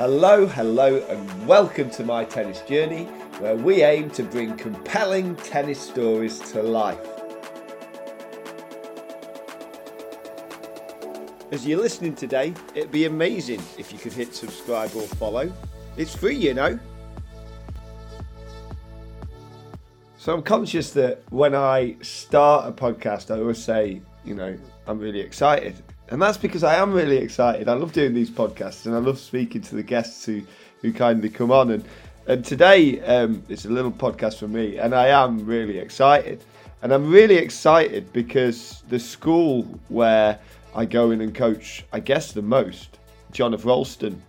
Hello, hello, and welcome to my tennis journey, where we aim to bring compelling tennis stories to life. As you're listening today, it'd be amazing if you could hit subscribe or follow. It's free, you know. So I'm conscious that when I start a podcast, I always say, you know, I'm really excited. And that's because I am really excited. I love doing these podcasts and I love speaking to the guests who, who kindly come on. And, and today um, it's a little podcast for me, and I am really excited. And I'm really excited because the school where I go in and coach, I guess the most, John of Rolleston,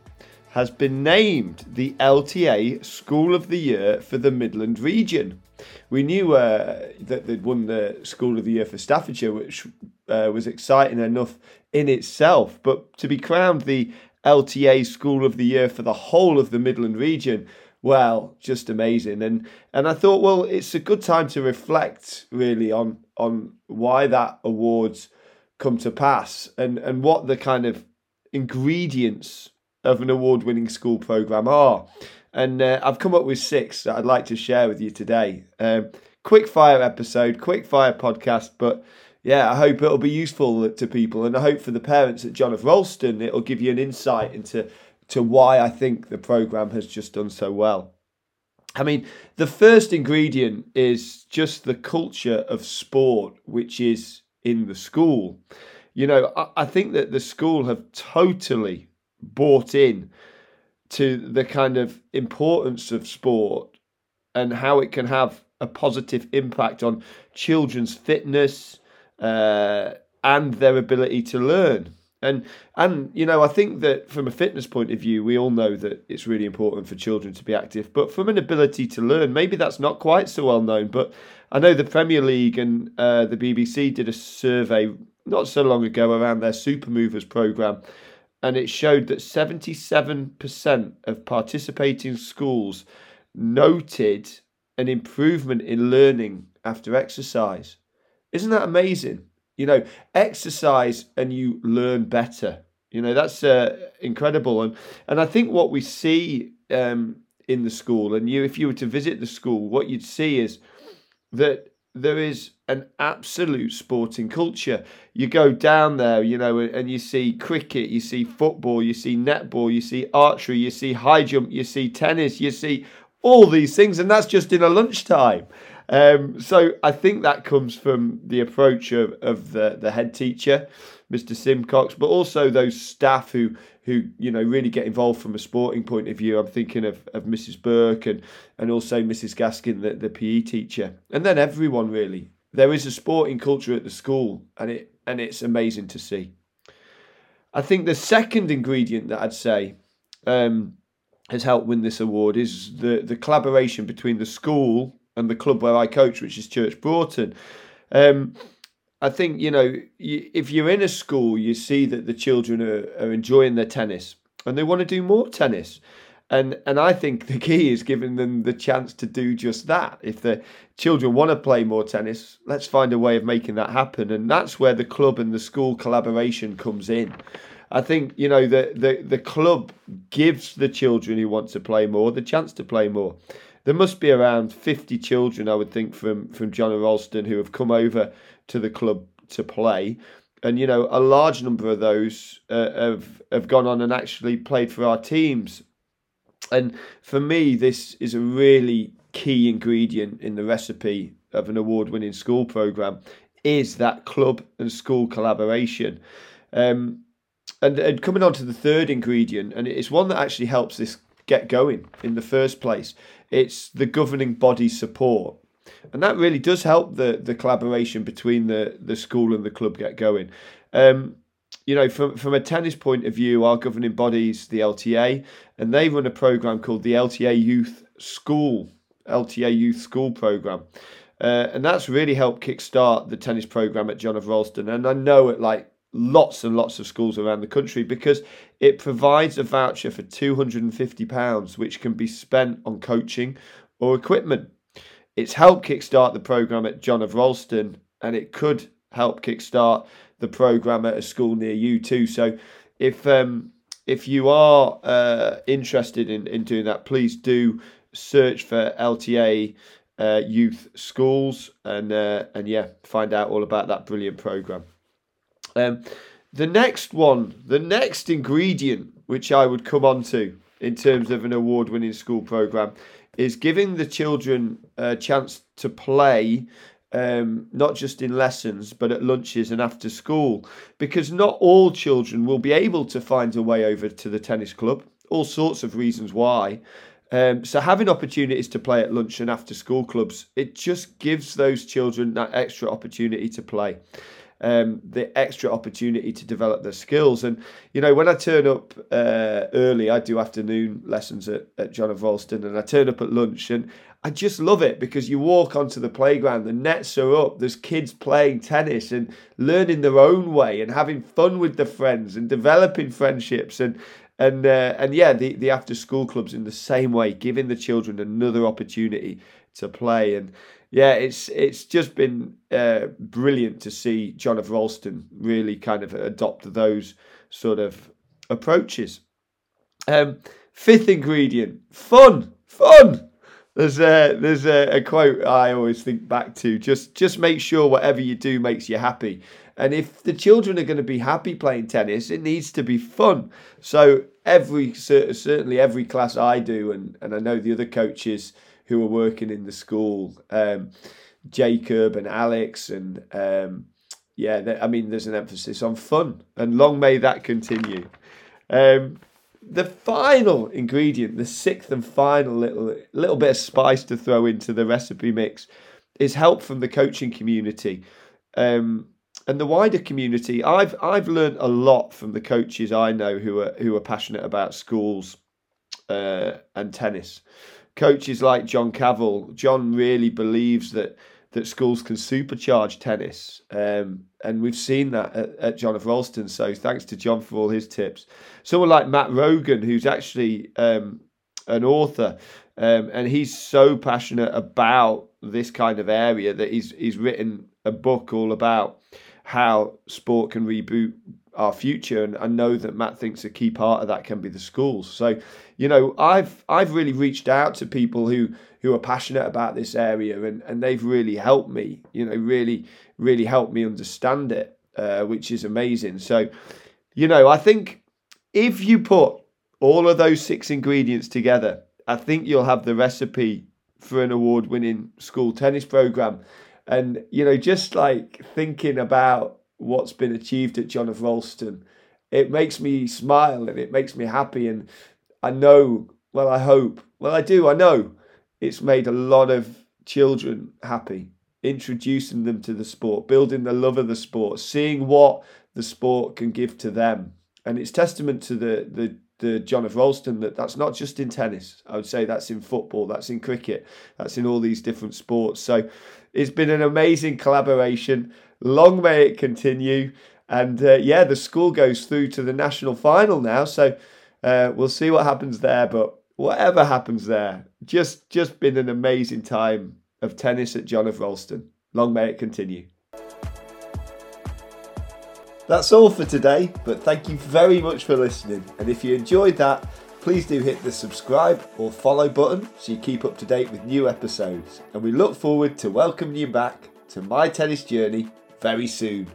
has been named the LTA School of the Year for the Midland region. We knew uh, that they'd won the School of the Year for Staffordshire, which uh, was exciting enough in itself, but to be crowned the LTA School of the Year for the whole of the Midland region, well, just amazing. And and I thought, well, it's a good time to reflect really on on why that awards come to pass and and what the kind of ingredients of an award-winning school program are. And uh, I've come up with six that I'd like to share with you today. Um, quick fire episode, quick fire podcast, but yeah, I hope it'll be useful to people, and I hope for the parents at John of Rolleston, it'll give you an insight into to why I think the program has just done so well. I mean, the first ingredient is just the culture of sport, which is in the school. You know, I, I think that the school have totally bought in to the kind of importance of sport and how it can have a positive impact on children's fitness, uh, and their ability to learn. And and you know, I think that from a fitness point of view, we all know that it's really important for children to be active. But from an ability to learn, maybe that's not quite so well known. But I know the Premier League and uh, the BBC did a survey not so long ago around their Super Movers program, and it showed that seventy-seven percent of participating schools noted an improvement in learning after exercise. Isn't that amazing? You know, exercise and you learn better. You know, that's uh, incredible. And and I think what we see um, in the school, and you, if you were to visit the school, what you'd see is that there is an absolute sporting culture. You go down there, you know, and you see cricket, you see football, you see netball, you see archery, you see high jump, you see tennis, you see all these things, and that's just in a lunchtime. Um, so I think that comes from the approach of, of the, the head teacher, Mr. Simcox, but also those staff who who you know really get involved from a sporting point of view. I'm thinking of, of Mrs. Burke and and also Mrs. Gaskin, the, the PE teacher, and then everyone really. There is a sporting culture at the school, and it and it's amazing to see. I think the second ingredient that I'd say um, has helped win this award is the the collaboration between the school and the club where I coach, which is Church Broughton. Um, I think you know if you're in a school, you see that the children are, are enjoying their tennis and they want to do more tennis. And and I think the key is giving them the chance to do just that. If the children want to play more tennis, let's find a way of making that happen. And that's where the club and the school collaboration comes in. I think you know the the the club gives the children who want to play more the chance to play more there must be around 50 children, I would think, from, from John Rolleston who have come over to the club to play. And, you know, a large number of those uh, have, have gone on and actually played for our teams. And for me, this is a really key ingredient in the recipe of an award winning school program is that club and school collaboration. Um, and, and coming on to the third ingredient, and it's one that actually helps this get going in the first place, it's the governing body support. And that really does help the, the collaboration between the, the school and the club get going. Um, you know, from, from a tennis point of view, our governing body is the LTA, and they run a program called the LTA Youth School, LTA Youth School Program. Uh, and that's really helped kickstart the tennis program at John of Rolleston. And I know at like lots and lots of schools around the country because it provides a voucher for £250 which can be spent on coaching or equipment. It's helped kickstart the programme at John of Rolleston and it could help kickstart the programme at a school near you too. So if um, if you are uh, interested in, in doing that, please do search for LTA uh, Youth Schools and uh, and yeah, find out all about that brilliant program. Um, the next one, the next ingredient, which I would come on to in terms of an award winning school program, is giving the children a chance to play um, not just in lessons, but at lunches and after school, because not all children will be able to find a way over to the tennis club. All sorts of reasons why. Um, so having opportunities to play at lunch and after school clubs, it just gives those children that extra opportunity to play um, the extra opportunity to develop their skills. And you know, when I turn up uh, early, I do afternoon lessons at, at John of Rolleston, and I turn up at lunch, and I just love it because you walk onto the playground, the nets are up, there's kids playing tennis and learning their own way and having fun with their friends and developing friendships and and uh, and yeah, the the after school clubs in the same way, giving the children another opportunity to play and yeah, it's it's just been uh, brilliant to see John of Rolleston really kind of adopt those sort of approaches. Um, fifth ingredient: fun, fun. There's a there's a, a, quote I always think back to. Just just make sure whatever you do makes you happy. And if the children are going to be happy playing tennis, it needs to be fun. So every certainly every class I do, and and I know the other coaches who are working in the school, um, Jacob and Alex, and um, yeah, I mean, there's an emphasis on fun, and long may that continue. Um, the final ingredient, the sixth and final little little bit of spice to throw into the recipe mix, is help from the coaching community. Um, and the wider community, I've I've learned a lot from the coaches I know who are who are passionate about schools uh, and tennis coaches like John Cavell, John really believes that that schools can supercharge tennis, um, and we've seen that at, at, John of Rolleston. So thanks to John for all his tips. Someone like Matt Rogan, who's actually um, an author, um, and he's so passionate about this kind of area that he's he's written a book all about how sport can reboot our future and I know that Matt thinks a key part of that can be the schools. So, you know, I've I've really reached out to people who who are passionate about this area and and they've really helped me, you know, really really helped me understand it, uh, which is amazing. So, you know, I think if you put all of those six ingredients together, I think you'll have the recipe for an award-winning school tennis program. And you know, just like thinking about what's been achieved at John of Rolleston, it makes me smile and it makes me happy. And I know, well, I hope, well, I do, I know it's made a lot of children happy, introducing them to the sport, building the love of the sport, seeing what the sport can give to them. And it's testament to the, the, the John of Rolleston that that's not just in tennis. I would say that's in football, that's in cricket, that's in all these different sports. So it's been an amazing collaboration. Long may it continue. And uh, yeah, the school goes through to the national final now. So uh, we'll see what happens there. But whatever happens there, just just been an amazing time of tennis at John of Rolleston. Long may it continue. That's all for today, but thank you very much for listening. And if you enjoyed that, please do hit the subscribe or follow button so you keep up to date with new episodes. And we look forward to welcoming you back to my tennis journey very soon.